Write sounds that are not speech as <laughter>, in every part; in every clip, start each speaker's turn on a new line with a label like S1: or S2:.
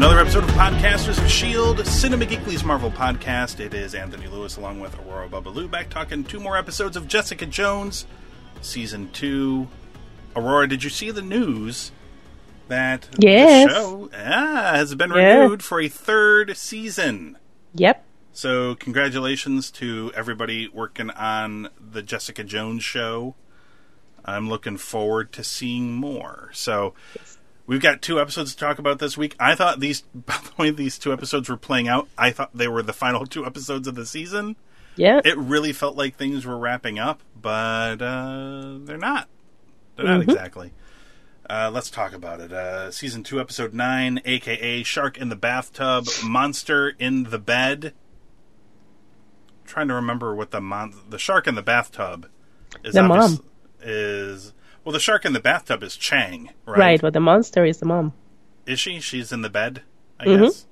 S1: Another episode of Podcasters of S.H.I.E.L.D., Cinema Geekly's Marvel podcast. It is Anthony Lewis along with Aurora Babalu back talking two more episodes of Jessica Jones, Season 2. Aurora, did you see the news that
S2: Yes.
S1: the show ah, has been renewed for a third season?
S2: Yep.
S1: So, congratulations to everybody working on the Jessica Jones show. I'm looking forward to seeing more. So, we've got two episodes to talk about this week. I thought these, <laughs> by the way, these two episodes were playing out. I thought they were the final two episodes of the season.
S2: Yeah.
S1: It really felt like things were wrapping up, but uh, they're not. They're not exactly. Uh, let's talk about it. Uh, season two, episode nine, aka Shark in the Bathtub, Monster in the Bed. trying to remember what the mon- the shark in the bathtub is.
S2: The mom.
S1: is well, the shark in the bathtub is Cheng, right?
S2: right. but the monster is the mom.
S1: Is she? She's in the bed, I
S2: Mhm.
S1: guess.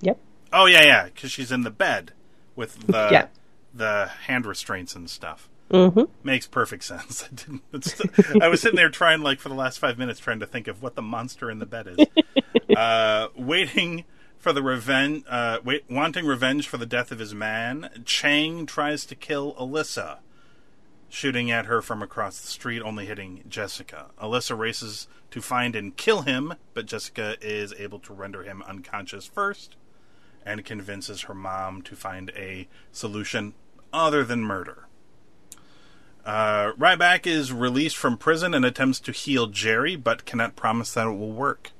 S2: Yep.
S1: Oh yeah, yeah, because she's in the bed with the <laughs>
S2: Yeah.
S1: the hand restraints and stuff.
S2: Mm-hmm.
S1: Makes perfect <laughs> sense. I didn't. It's, I was sitting there trying, like, for the last five minutes, trying to think of what the monster in the bed is. <laughs> uh, waiting for the revenge, uh, wait, wanting revenge for the death of his man. Cheng tries to kill Alisa, shooting at her from across the street, only hitting Jessica. Alisa races to find and kill him, but Jessica is able to render him unconscious first, and convinces her mom to find a solution other than murder. Uh, Ryback is released from prison and attempts to heal Jerry, but cannot promise that it will work.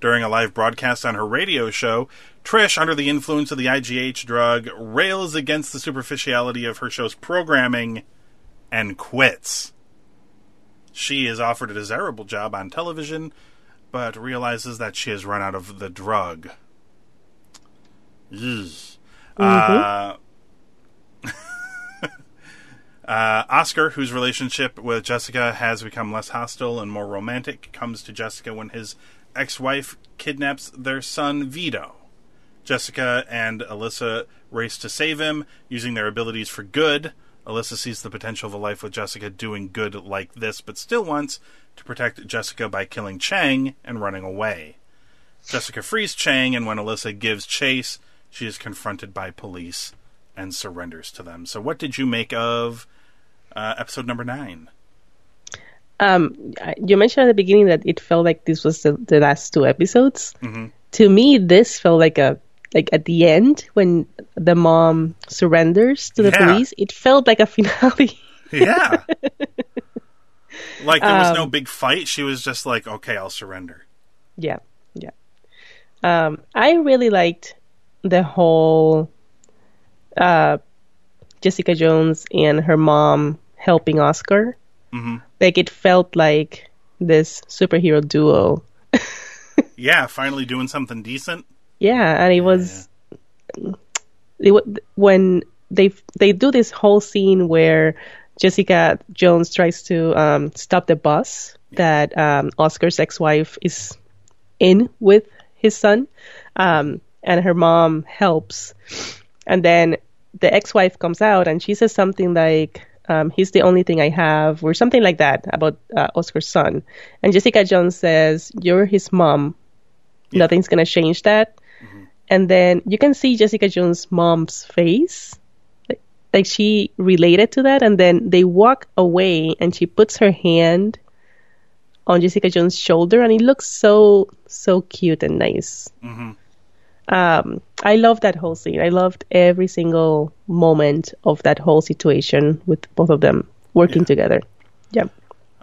S1: During a live broadcast on her radio show, Trish, under the influence of the IGH drug, rails against the superficiality of her show's programming and quits. She is offered a desirable job on television, but realizes that she has run out of the drug. Ugh. Uh, <laughs> Uh, Oscar, whose relationship with Jessica has become less hostile and more romantic, comes to Jessica when his ex wife kidnaps their son Vido. Jessica and Alisa race to save him, using their abilities for good. Alisa sees the potential of a life with Jessica doing good like this, but still wants to protect Jessica by killing Cheng and running away. Jessica frees Cheng, and when Alisa gives chase, she is confronted by police and surrenders to them. So, what did you make of uh, episode number nine?
S2: Um, you mentioned at the beginning that it felt like this was the, the last two episodes.
S1: Mm-hmm.
S2: To me, this felt like a like at the end when the mom surrenders to the
S1: Yeah.
S2: police. It felt like a <laughs> finale.
S1: Yeah. like there was
S2: Um,
S1: no big fight. She was just like, okay, I'll surrender.
S2: Yeah, yeah. Um, I really liked the whole uh, Jessica Jones and her mom helping Oscar.
S1: Mm-hmm.
S2: Like it felt like this superhero duo. <laughs>
S1: Yeah, finally doing something decent.
S2: Yeah, and it was it, when they they do this whole scene where Jessica Jones tries to um, stop the bus that um, Oscar's ex-wife is in with his son, um, and her mom helps, and then the ex-wife comes out and she says something like. Um, he's the only thing I have, or something like that about uh, Oscar's son. And Jessica Jones says, "You're his mom. Nothing's gonna change that." And then you can see Jessica Jones' mom's face, like, like she related to that, and then they walk away, and she puts her hand on Jessica Jones' shoulder, and it looks so so cute and nice.
S1: Mhm.
S2: um, I loved that whole scene. I loved every single moment of that whole situation with both of them working together. Yeah.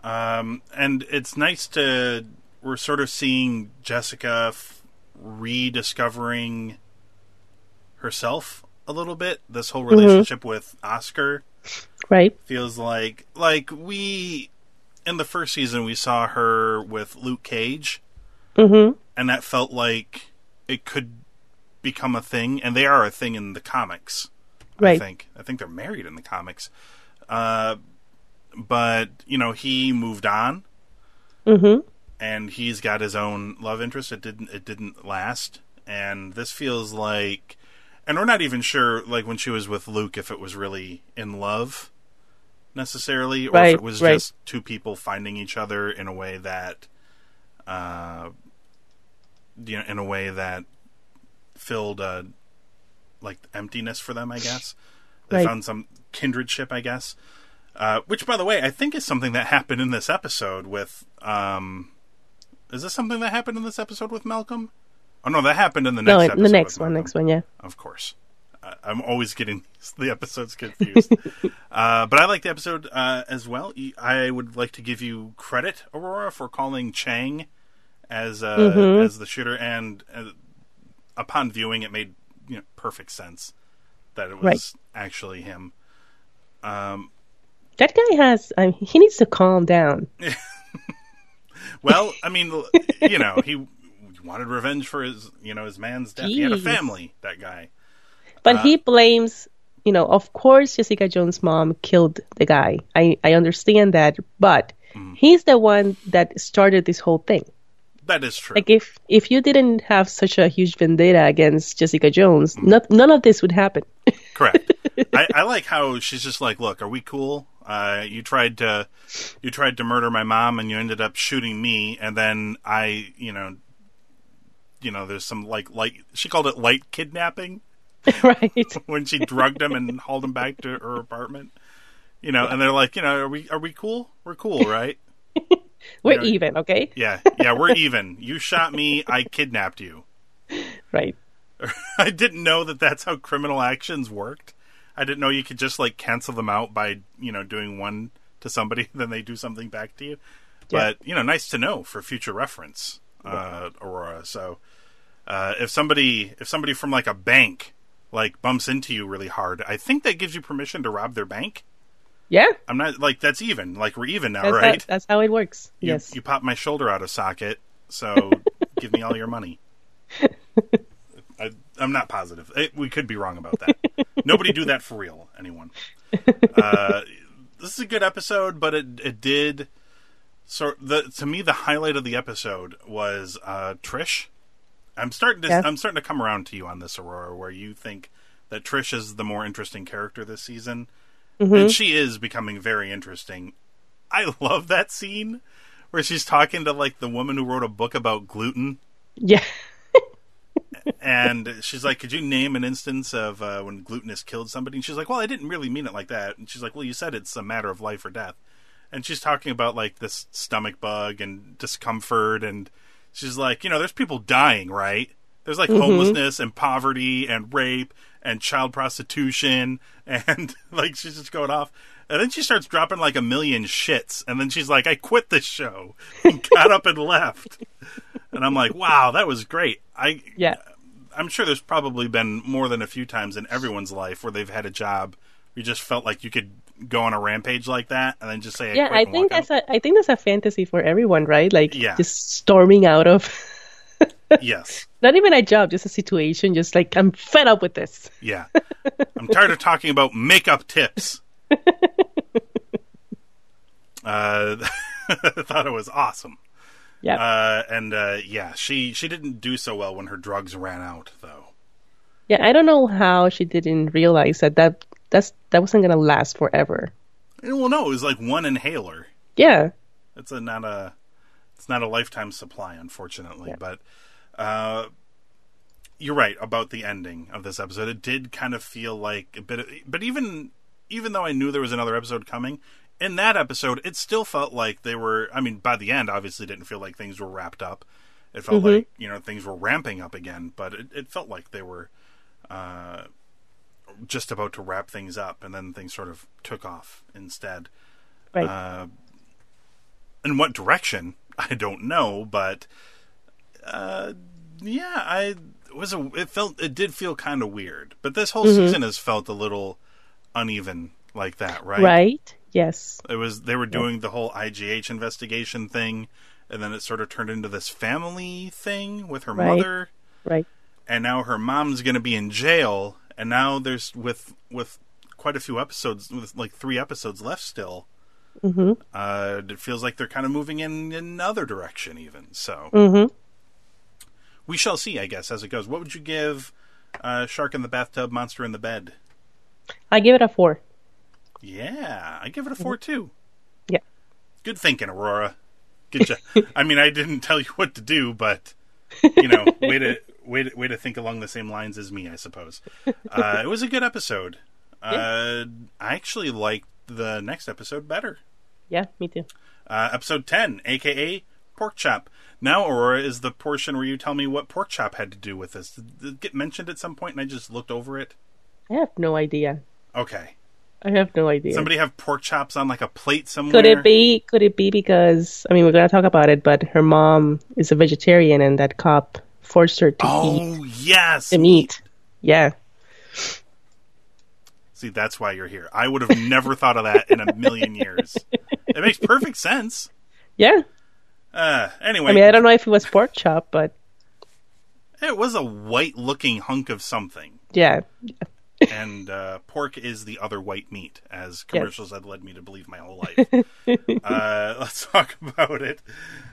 S1: Um, and it's nice to we're sort of seeing Jessica f- rediscovering herself a little bit. This whole relationship with Oscar
S2: Right.
S1: feels like like we in the first season we saw her with Luke Cage,
S2: Mm-hmm.
S1: and that felt like it could become a thing, and they are a thing in the comics.
S2: Right.
S1: I think I think they're married in the comics, uh, but you know he moved on,
S2: Mm-hmm.
S1: And he's got his own love interest. It didn't it didn't last, and this feels like, and we're not even sure like when she was with Luke if it was really in love necessarily, or if it was
S2: right.
S1: just two people finding each other in a way that, uh, you know, in a way that filled uh, like emptiness for them. I guess they
S2: Right.
S1: found some kindredship. I guess. Uh, which, by the way, I think is something that happened in this episode with. Um, is this something that happened in this episode with Malcolm? Oh no, that happened in the next
S2: No,
S1: episode.
S2: the next one, next one, yeah.
S1: Of course. Uh, I'm always getting <laughs> the episodes confused. <laughs> uh, but I like the episode uh, as well. I would like to give you credit, Aurora, for calling Cheng as uh,
S2: Mm-hmm.
S1: as the shooter, and uh, upon viewing, it made you know, perfect sense that it was
S2: Right.
S1: actually him. Um,
S2: That guy has. I mean, he needs to calm down. <laughs> <laughs>
S1: well, I mean, you know, he wanted revenge for his, you know, his man's death. He had a family. That guy.
S2: But
S1: Uh,
S2: he blames. You know, of course, Jessica Jones' mom killed the guy. I I understand that, but
S1: Mm.
S2: he's the one that started this whole thing.
S1: That is true.
S2: Like if if you didn't have such a huge vendetta against Jessica Jones,
S1: Mm.
S2: not, none of this would happen. <laughs>
S1: Correct. I, I like how she's just like, look, are we cool? Uh, you tried to, you tried to murder my mom, and you ended up shooting me, and then I, you know, you know, there's some like light. She called it light kidnapping <laughs>
S2: right. <laughs>
S1: when she drugged him and hauled him back to her apartment. You know, and they're like, you know, are we are we cool? We're cool, <laughs> right?
S2: We're
S1: know-
S2: even, okay?
S1: Yeah, yeah, we're even. You shot me, I kidnapped you.
S2: Right.
S1: I didn't know that that's how criminal actions worked. I didn't know you could just like cancel them out by you know doing one to somebody, <laughs> then they do something back to you. But you know, nice to know for future reference, uh, Aurora. So uh, if somebody if somebody from like a bank like bumps into you really hard, I think that gives you permission to rob their bank.
S2: Yeah.
S1: I'm not like that's even. Like we're even now,
S2: That's,
S1: right?
S2: how, that's how it works.
S1: You,
S2: yes.
S1: you pop my shoulder out of socket, so <laughs> give me all your money. <laughs> I'm not positive. It, we could be wrong about that. <laughs> Nobody do that for real, anyone. Uh, this is a good episode, but it it did. So the to me the highlight of the episode was uh, Trish. I'm starting to
S2: Yeah.
S1: I'm starting to come around to you on this, Aurora, where you think that Trish is the more interesting character this season, and she is becoming very interesting. I love that scene where she's talking to like the woman who wrote a book about gluten,
S2: yeah.
S1: And she's like, "Could you name an instance of uh, when gluten has killed somebody?" And she's like, "Well, I didn't really mean it like that." And she's like, "Well, you said it's a matter of life or death." And she's talking about like this stomach bug and discomfort, and she's like, "You know, there's people dying, right? There's like homelessness and poverty and rape and child prostitution, <laughs> and like she's just going off." And then she starts dropping like a million shits, and then she's like, "I quit this show," and <laughs> got up and left. And I'm like, "Wow, that was great." I
S2: Yeah.
S1: I'm sure there's probably been more than a few times in everyone's life where they've had a job where you just felt like you could go on a rampage like that and then just say, I
S2: Yeah,
S1: quit
S2: I think that's a I think that's a fantasy for everyone, right? Like
S1: Yeah.
S2: just storming out of <laughs>
S1: yes,
S2: not even a job, just a situation, just like I'm fed up with this.
S1: yeah. I'm tired of talking about makeup tips. <laughs> <laughs> uh, I <laughs> thought it was awesome.
S2: Yeah.
S1: Uh, and uh, yeah, she she didn't do so well when her drugs ran out, though.
S2: yeah, I don't know how she didn't realize that that that's that wasn't gonna last forever.
S1: Well, no, it was like one inhaler.
S2: Yeah.
S1: It's a not a it's not a lifetime supply, unfortunately. But uh, you're right about the ending of this episode. It did kind of feel like a bit. Of, but even even though I knew there was another episode coming, in that episode, it still felt like they were. I mean, by the end, obviously, didn't feel like things were wrapped up. It felt like you know things were ramping up again, but it, it felt like they were uh, just about to wrap things up, and then things sort of took off instead.
S2: Right.
S1: Uh, in what direction? <laughs> I don't know, but uh, yeah, I it was a. It felt it did feel kind of weird, but this whole season has felt a little uneven like that, right?
S2: right. Yes.
S1: It was they were doing the whole IGH investigation thing, and then it sort of turned into this family thing with her
S2: Right.
S1: mother,
S2: Right.
S1: and now her mom's going to be in jail, and now there's with with quite a few episodes, with like three episodes left still.
S2: Mm-hmm.
S1: Uh, it feels like they're kind of moving in another direction, even so.
S2: Mm-hmm.
S1: We shall see, I guess, as it goes. What would you give uh, Shark in the Bathtub, Monster in the Bed?
S2: I give it a four.
S1: Yeah, I give it a four too.
S2: Yeah.
S1: Good thinking, Aurora. Good job. <laughs> I mean, I didn't tell you what to do, but you know, way to <laughs> way to way to think along the same lines as me, I suppose. <laughs> Uh, it was a good episode. Uh, I actually liked the next episode better.
S2: Yeah, me too.
S1: Uh, episode ten, aka Pork Chop. Now, Aurora, is the portion where you tell me what Pork Chop had to do with this. Did it get mentioned at some point, and I just looked over it?
S2: I have no idea.
S1: Okay.
S2: I have no idea.
S1: Somebody have pork chops on like a plate somewhere.
S2: Could it be? Could it be because I mean we're gonna talk about it, but her mom is a vegetarian and that cop forced her to eat
S1: Oh yes.
S2: the meat. Yeah.
S1: See, that's why you're here. I would have <laughs> never thought of that in a million years. It makes perfect sense.
S2: Yeah.
S1: Uh, anyway,
S2: I mean I don't know if it was pork chop, but
S1: it was a white-looking hunk of something,
S2: yeah. <laughs>
S1: and uh, pork is the other white meat, as commercials had led me to believe my whole life. <laughs> uh, <laughs> let's talk about it.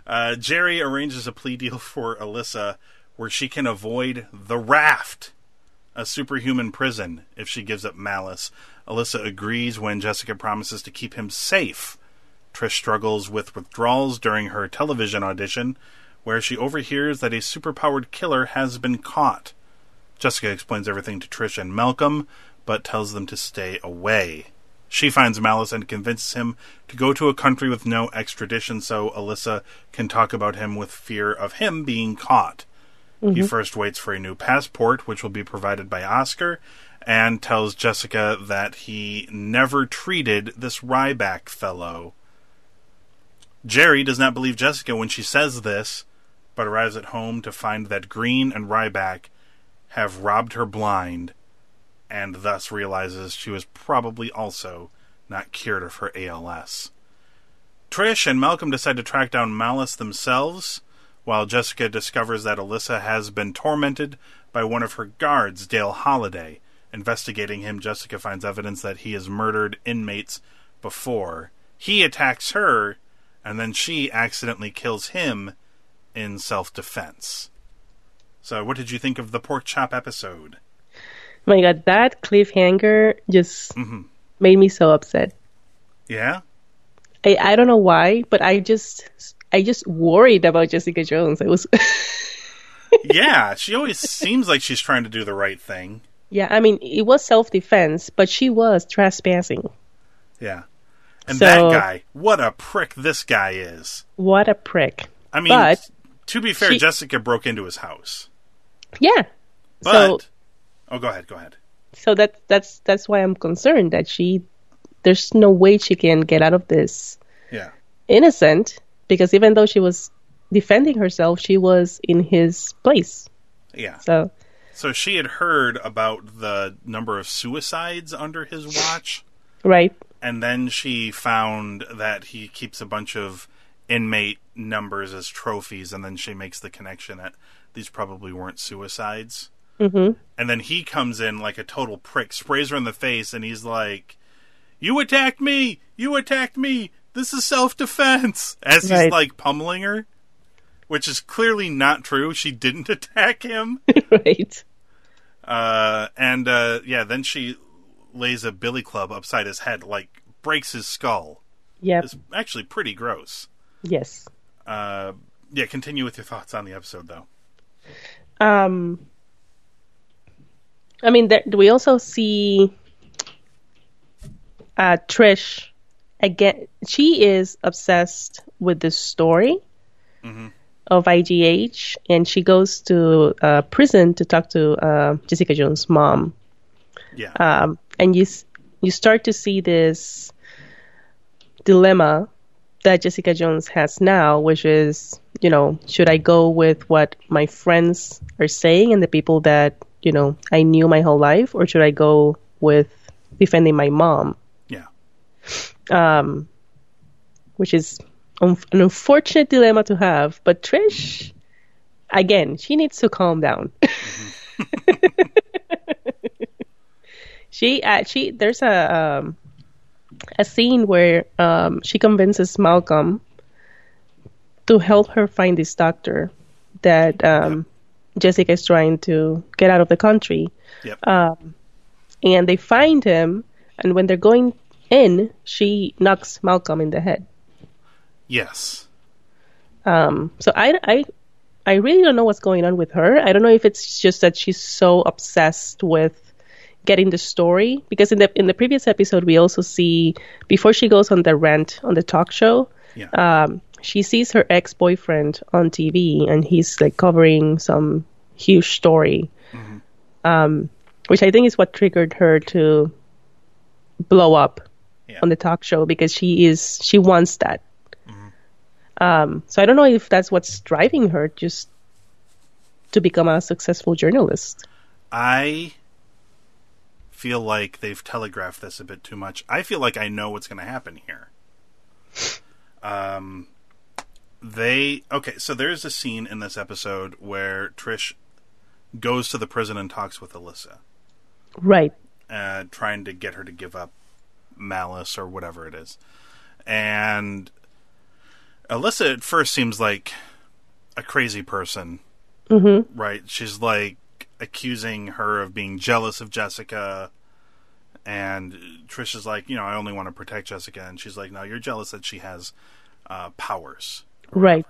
S1: Uh, Jerry arranges a plea deal for Alisa, where she can avoid the raft. a superhuman prison if she gives up Malus. Alisa agrees when Jessica promises to keep him safe. Trish struggles with withdrawals during her television audition, where she overhears that a superpowered killer has been caught. Jessica explains everything to Trish and Malcolm, but tells them to stay away. She finds Malus and convinces him to go to a country with no extradition so Alisa can talk about him with fear of him being caught. He mm-hmm. first waits for a new passport, which will be provided by Oscar, and tells Jessica that he never treated this Ryback fellow. Jerry does not believe Jessica when she says this, but arrives at home to find that Green and Ryback have robbed her blind, and thus realizes she was probably also not cured of her ALS. Trish and Malcolm decide to track down Malus themselves, while Jessica discovers that Alisa has been tormented by one of her guards, Dale Holliday. Investigating him, Jessica finds evidence that he has murdered inmates before. He attacks her, and then she accidentally kills him in self defense. So, what did you think of the pork chop episode?
S2: my god, that cliffhanger just
S1: Mhm.
S2: made me so upset.
S1: Yeah?
S2: I, I don't know why, but I just I just worried about Jessica Jones. I was <laughs>
S1: yeah, she always seems like she's trying to do the right thing.
S2: Yeah, I mean it was self defense, but she was trespassing.
S1: Yeah. And
S2: So-
S1: that guy, what a prick this guy is.
S2: What a prick.
S1: I mean,
S2: But
S1: to be fair,
S2: she-
S1: Jessica broke into his house.
S2: Yeah.
S1: But
S2: so
S1: Oh, go ahead, go ahead.
S2: so that that's that's why I'm concerned that she there's no way she can get out of this
S1: Yeah.
S2: innocent because even though she was defending herself, she was in his place.
S1: Yeah.
S2: So
S1: So she had heard about the number of suicides under his watch,
S2: right.
S1: and then she found that he keeps a bunch of inmate numbers as trophies, and then she makes the connection that these probably weren't suicides.
S2: hmm
S1: And then he comes in like a total prick, sprays her in the face, and he's like, You attacked me! You attacked me! This is self defense! <laughs> As he's
S2: Right.
S1: like pummeling her, which is clearly not true. She didn't <laughs> attack him. <laughs>
S2: right.
S1: Uh, and uh, yeah, then she lays a billy club upside his head, like breaks his skull.
S2: Yeah,
S1: It's actually pretty gross.
S2: Yes.
S1: Uh, yeah, continue with your thoughts on the episode, though.
S2: Um, I mean, there, we also see uh, Trish again. She is obsessed with this story, of IGH, and she goes to uh, prison to talk to uh, Jessica Jones' mom.
S1: Yeah.
S2: Um, and you you start to see this dilemma that Jessica Jones has now, which is, you know, should I go with what my friends are saying and the people that you know I knew my whole life, or should I go with defending my mom?
S1: yeah.
S2: um, which is un- an unfortunate dilemma to have. But Trish, again, she needs to calm down. <laughs> she, uh, she, there's a um, a scene where um, she convinces Malcolm to help her find this doctor that um, Jessica is trying to get out of the country
S1: Yep.
S2: and they find him and when they're going in she knocks malcolm in the head
S1: yes.
S2: um so i i i really don't know what's going on with her i don't know if it's just that she's so obsessed with getting the story because in the in the previous episode we also see before she goes on the rant on the talk show
S1: Yeah.
S2: um she sees her ex-boyfriend on tv and he's like covering some huge story um which i think is what triggered her to blow up
S1: Yeah.
S2: on the talk show because she is she wants that. Um, so I don't know if that's what's driving her just to become a successful journalist.
S1: I feel like they've telegraphed this a bit too much. I feel like I know what's going to happen here. Um, they okay. So there's a scene in this episode where Trish goes to the prison and talks with Alisa,
S2: Right.
S1: uh, trying to get her to give up Malus or whatever it is. And Alisa at first seems like a crazy person,
S2: Mm-hmm.
S1: right? She's like accusing her of being jealous of Jessica. And Trish is like, you know, I only want to protect Jessica. And she's like, no, you're jealous that she has uh, powers.
S2: Right.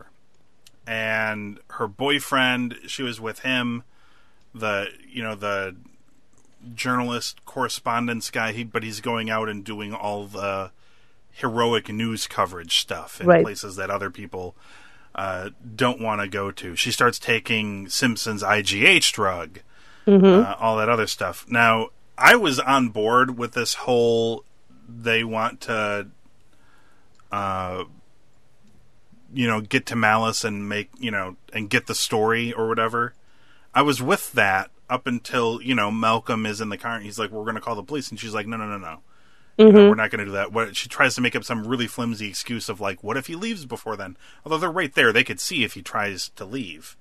S1: And her boyfriend, she was with him, the, you know, the journalist correspondence guy, he, but he's going out and doing all the heroic news coverage stuff in
S2: Right.
S1: places that other people uh, don't want to go to. She starts taking Simpson's IGH drug, uh, all that other stuff. Now, I was on board with this whole they want to, uh, you know, get to Malus and make, you know, and get the story or whatever. I was with that up until, you know, Malcolm is in the car and he's like, we're going to call the police. And she's like, no, no, no, no. You know, mm-hmm. we're not going to do that. What she tries to make up some really flimsy excuse of like, what if he leaves before then? Although they're right there, they could see if he tries to leave.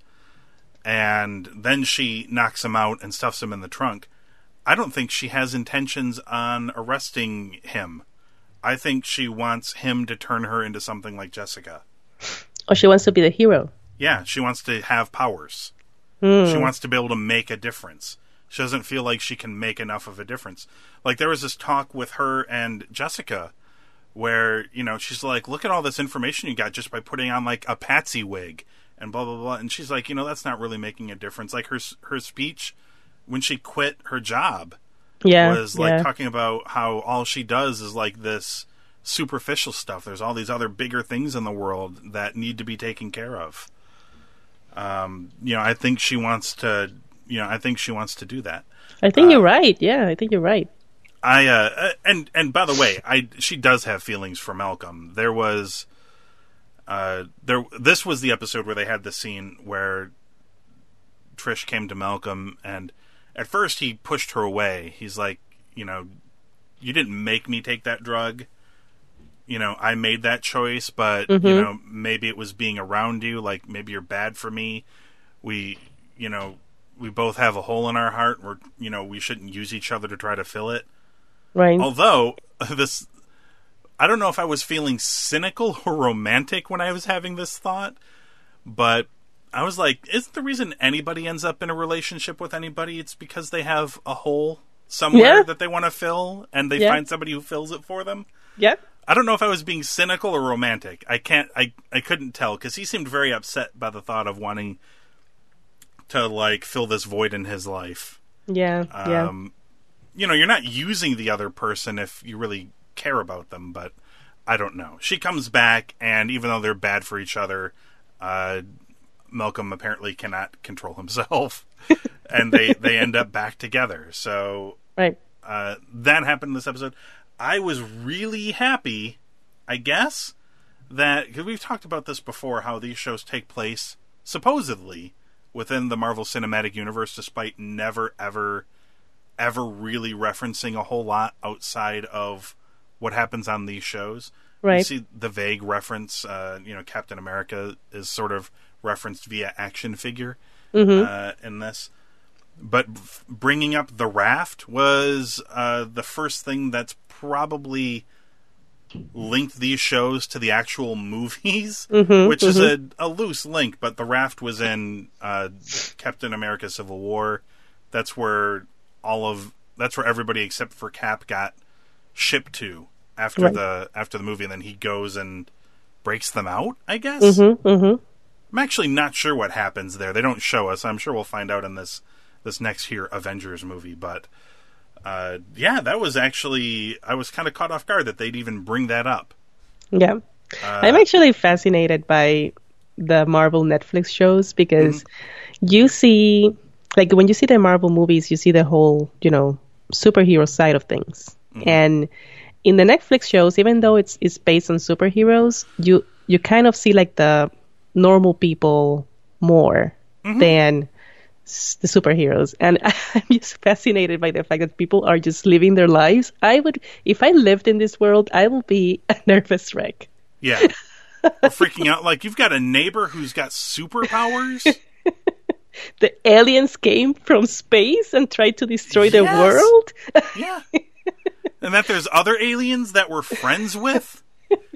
S1: And then she knocks him out and stuffs him in the trunk. I don't think she has intentions on arresting him. I think she wants him to turn her into something like Jessica.
S2: Or she wants to be the hero.
S1: Yeah, she wants to have powers. Hmm. She wants to be able to make a difference. She doesn't feel like she can make enough of a difference. Like there was this talk with her and Jessica where, you know, she's like, "Look at all this information you got just by putting on like a patsy wig and blah blah blah." And she's like, "You know, that's not really making a difference." Like her her speech when she quit her job
S2: Yeah.
S1: was like
S2: yeah.
S1: talking about how all she does is like this superficial stuff. There's all these other bigger things in the world that need to be taken care of. Um, you know, I think she wants to. You know, I think she wants to do that.
S2: I think you're right. Yeah, I think you're right.
S1: I uh, uh, and and by the way, I she does have feelings for Malcolm. There was uh there this was the episode where they had the scene where Trish came to Malcolm and at first he pushed her away. He's like, you know, you didn't make me take that drug. You know, I made that choice, but you mm-hmm. know, maybe it was being around you, like maybe you're bad for me. We, you know, we both have a hole in our heart We're, you know, we shouldn't use each other to try to fill it.
S2: Right.
S1: Although <laughs> this, I don't know if I was feeling cynical <laughs> or romantic when I was having this thought, but I was like, isn't the reason anybody ends up in a relationship with anybody? It's because they have a hole somewhere
S2: Yeah.
S1: that they want to fill, and they
S2: Yeah.
S1: find somebody who fills it for them.
S2: Yep.
S1: I don't know if I was being cynical or romantic. I can't. I I couldn't tell because he seemed very upset by the thought of wanting to like fill this void in his life
S2: Yeah. Yeah.
S1: um, you know, you're not using the other person if you really care about them, but I don't know. She comes back, and even though they're bad for each other, uh, Malcolm apparently cannot control himself, <laughs> and they they end up back together. So
S2: Right.
S1: uh, that happened in this episode. I was really happy, I guess, that because we've talked about this before, how these shows take place supposedly within the Marvel Cinematic Universe, despite never ever ever really referencing a whole lot outside of what happens on these shows. You
S2: Right.
S1: see the vague reference, uh, you know, Captain America is sort of referenced via action figure uh, in this. But bringing up the raft was uh, the first thing that's probably linked these shows to the actual movies, <laughs> which is a, a loose link. But the raft was in uh, Captain America: Civil War. That's where all of that's where everybody except for Cap got shipped to after
S2: Right.
S1: the after the movie, and then he goes and breaks them out. I guess.
S2: Mm-hmm. Mm-hmm.
S1: I'm actually not sure what happens there. They don't show us. I'm sure we'll find out in this this next here Avengers movie. But uh, yeah, that was actually I was kind of caught off guard that they'd even bring that up.
S2: Yeah.
S1: Uh,
S2: I'm actually fascinated by the Marvel Netflix shows because you see, like, when you see the Marvel movies, you see the whole, you know, superhero side of things. And in the Netflix shows, even though it's it's based on superheroes, you you kind of see like the normal people more than s- the superheroes. And <laughs> I'm just fascinated by the fact that people are just living their lives. I would, if I lived in this world, I would be <laughs> a nervous wreck.
S1: Yeah, We're freaking out like you've got a neighbor who's got superpowers. <laughs>
S2: the aliens came from space and tried to destroy the world.
S1: yeah, and that there's other aliens that we're friends with,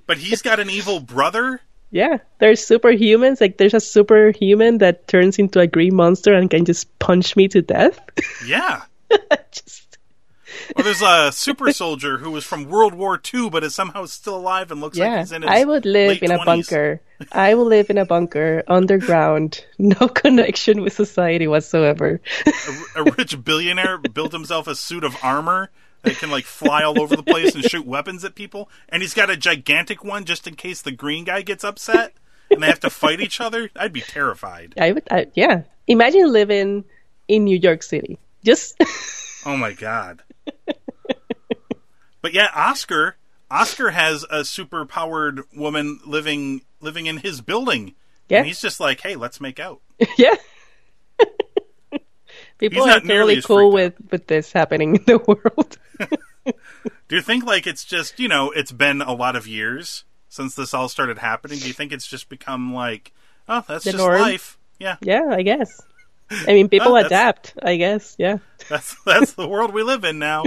S1: but he's got an evil brother.
S2: Yeah, there's superhumans. Like there's a superhuman that turns into a green monster and can just punch me to death. <laughs>
S1: Yeah.
S2: just
S1: Or there's a super soldier who was from World War II but is somehow still alive and looks like
S2: yeah,
S1: he's in his
S2: I would live in a bunker. I will live in a bunker underground, <laughs> no connection with society whatsoever.
S1: a rich billionaire built himself a suit of armor that can like fly all over the place and shoot weapons at people, and he's got a gigantic one just in case the green guy gets upset and they have to fight each other. I'd be terrified.
S2: I would, I, yeah. Imagine living in New York City. Just <laughs>
S1: Oh my god. But yeah, Oscar Oscar has a super powered woman living living in his building.
S2: Yeah.
S1: And he's just like, "Hey, let's make out." <laughs>
S2: yeah. People are
S1: not nearly
S2: totally
S1: as
S2: cool with with this happening in the <laughs> world. <laughs>
S1: Do you think like it's just, you know, it's been a lot of years since this all started happening? Do you think it's just become like, oh, that's
S2: The
S1: just
S2: norm?
S1: life? Yeah.
S2: yeah, I guess. I mean, people <laughs>
S1: Oh,
S2: adapt. I guess. Yeah.
S1: That's that's the world we live in now.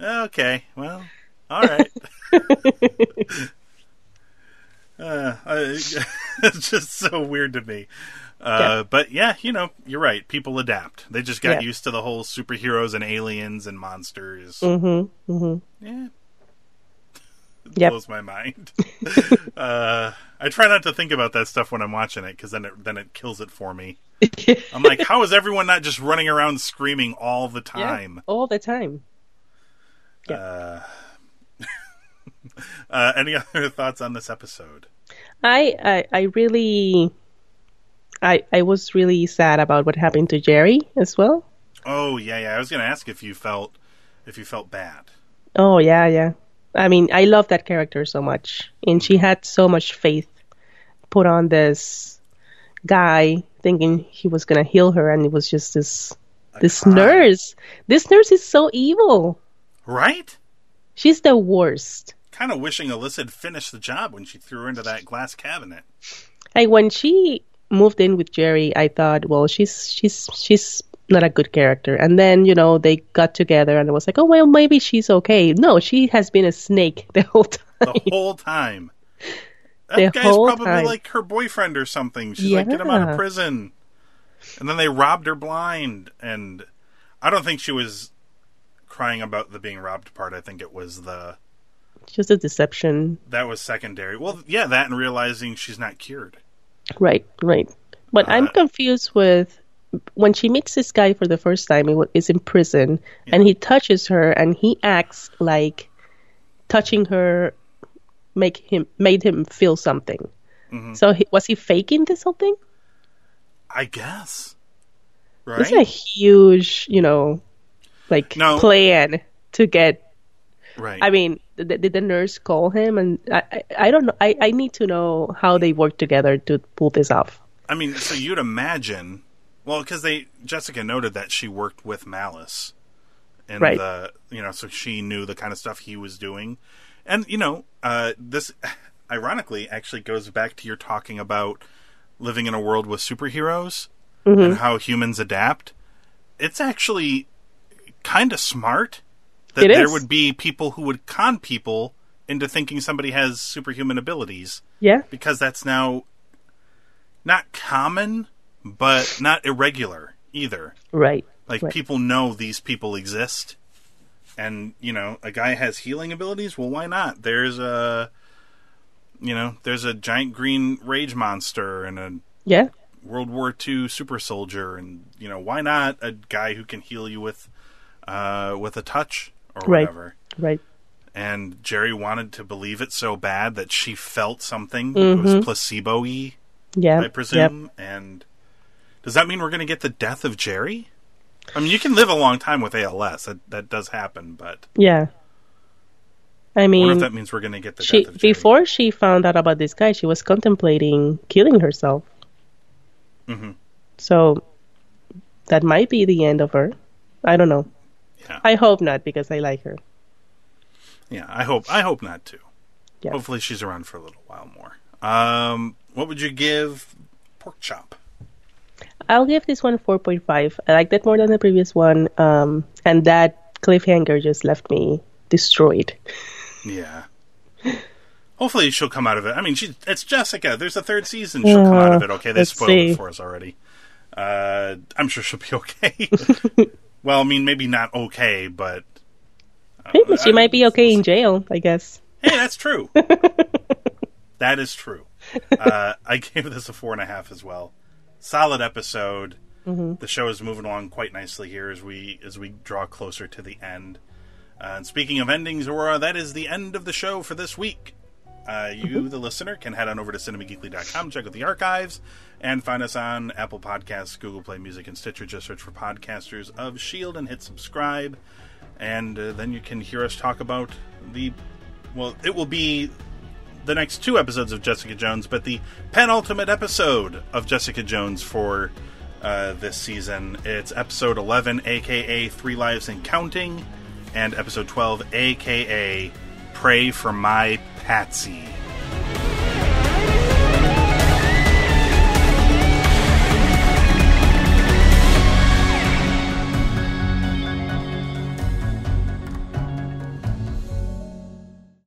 S1: okay, well, all right. uh, I, it's just so weird to me. Uh,
S2: Yeah.
S1: But yeah, you know, you're right. People adapt. They just got
S2: Yeah.
S1: used to the whole superheroes and aliens and monsters.
S2: Mm-hmm. Mm-hmm.
S1: Yeah, it
S2: Yep.
S1: blows my mind. <laughs> uh, I try not to think about that stuff when I'm watching it because then it then it kills it for me. <laughs> I'm like, how is everyone not just running around screaming all the time?
S2: all the time.
S1: Uh, <laughs> uh, any other thoughts on this episode?
S2: I, I, I really, I, I was really sad about what happened to Jerry as well.
S1: Oh yeah, yeah. I was going to ask if you felt if you felt bad.
S2: Oh yeah, yeah. I mean, I love that character so much, and she mm-hmm. had so much faith put on this guy, thinking he was gonna heal her, and it was just this this
S1: con.
S2: nurse. This nurse is so evil.
S1: Right?
S2: She's the worst.
S1: Kind of wishing Alisa had finished the job when she threw her into that glass cabinet.
S2: Like when she moved in with Jerry, I thought, well, she's she's she's not a good character. And then you know they got together, and it was like, oh well, maybe she's okay. No, she has been a snake <laughs> the whole time.
S1: the whole time. <laughs> That
S2: The
S1: guy's probably
S2: time.
S1: like her boyfriend or something. She's like, get him out of prison. And then they robbed her blind. And I don't think she was crying about the being robbed part. I think it was the
S2: Just a deception.
S1: that was secondary. Well, yeah, that and realizing she's not cured.
S2: Right, right. But I'm
S1: Uh,
S2: confused with when she meets this guy for the first time. He is in prison, and he touches her, and he acts like touching her make him made him feel something.
S1: Mm-hmm.
S2: So he, was he faking this whole thing?
S1: I guess. Right?
S2: It's a huge, you know, like
S1: No.
S2: plan to get.
S1: right.
S2: I mean, did, the nurse call him? And I, I, I don't know. I, I need to know how they work together to pull this off.
S1: I mean, so you'd imagine, well, because they Jessica noted that she worked with Malus, and
S2: Right.
S1: the you know, so she knew the kind of stuff he was doing, and you know, uh, this <laughs> ironically actually goes back to your talking about living in a world with superheroes and how humans adapt. It's actually kind of smart that
S2: It
S1: there
S2: is.
S1: would be people who would con people into thinking somebody has superhuman abilities
S2: Yeah.
S1: because that's now not common, but not irregular either.
S2: Right.
S1: Like
S2: Right.
S1: people know these people exist, and you know a guy has healing abilities. Well, why not? There's a, you know, there's a giant green rage monster and a
S2: Yeah.
S1: World War II super soldier, and you know why not a guy who can heal you with, uh, with a touch or
S2: Right.
S1: whatever.
S2: Right.
S1: And Jerry wanted to believe it so bad that she felt something. It was placebo-y.
S2: Yeah.
S1: I presume. And does that mean we're going to get the death of Jerry? I mean, you can live a long time with ALS. That that does happen, but
S2: Yeah. I
S1: I wonder
S2: mean,
S1: if that means we're going to get the
S2: she
S1: death of Jerry.
S2: before she found out about this guy, she was contemplating killing herself.
S1: Mhm.
S2: So that might be the end of her. I don't know.
S1: Yeah.
S2: I hope not because I like her.
S1: Yeah, I hope I hope not too.
S2: Yeah.
S1: Hopefully, she's around for a little while more. Um, what would you give Pork Chop?
S2: I'll give this one 4.5. I liked it more than the previous one. Um, and that cliffhanger just left me destroyed.
S1: Yeah. Hopefully, she'll come out of it. I mean, she it's Jessica. There's a third season. She'll come out of it. Okay, they spoiled
S2: see.
S1: it for us already. Uh, I'm sure she'll be <laughs> okay. <laughs> well, I mean, maybe not okay, but
S2: Maybe she
S1: I-
S2: might be okay in jail, I guess.
S1: Hey, that's true. <laughs> that is true. Uh, I gave this a four and a half as well. Solid episode. The show is moving along quite nicely here as we as we draw closer to the end. Uh, and speaking of endings, Aurora, that is the end of the show for this week. Uh, you, the listener, can head on over to cinemageekly.com, check out the archives, and find us on Apple Podcasts, Google Play Music, and Stitcher. Just search for Podcasters of S.H.I.E.L.D. and hit subscribe. And uh, then you can hear us talk about the. Well, it will be the next two episodes of Jessica Jones, but the penultimate episode of Jessica Jones for uh, this season. It's episode 11, aka Three Lives and Counting, and episode 12, aka Pray for My Patsy.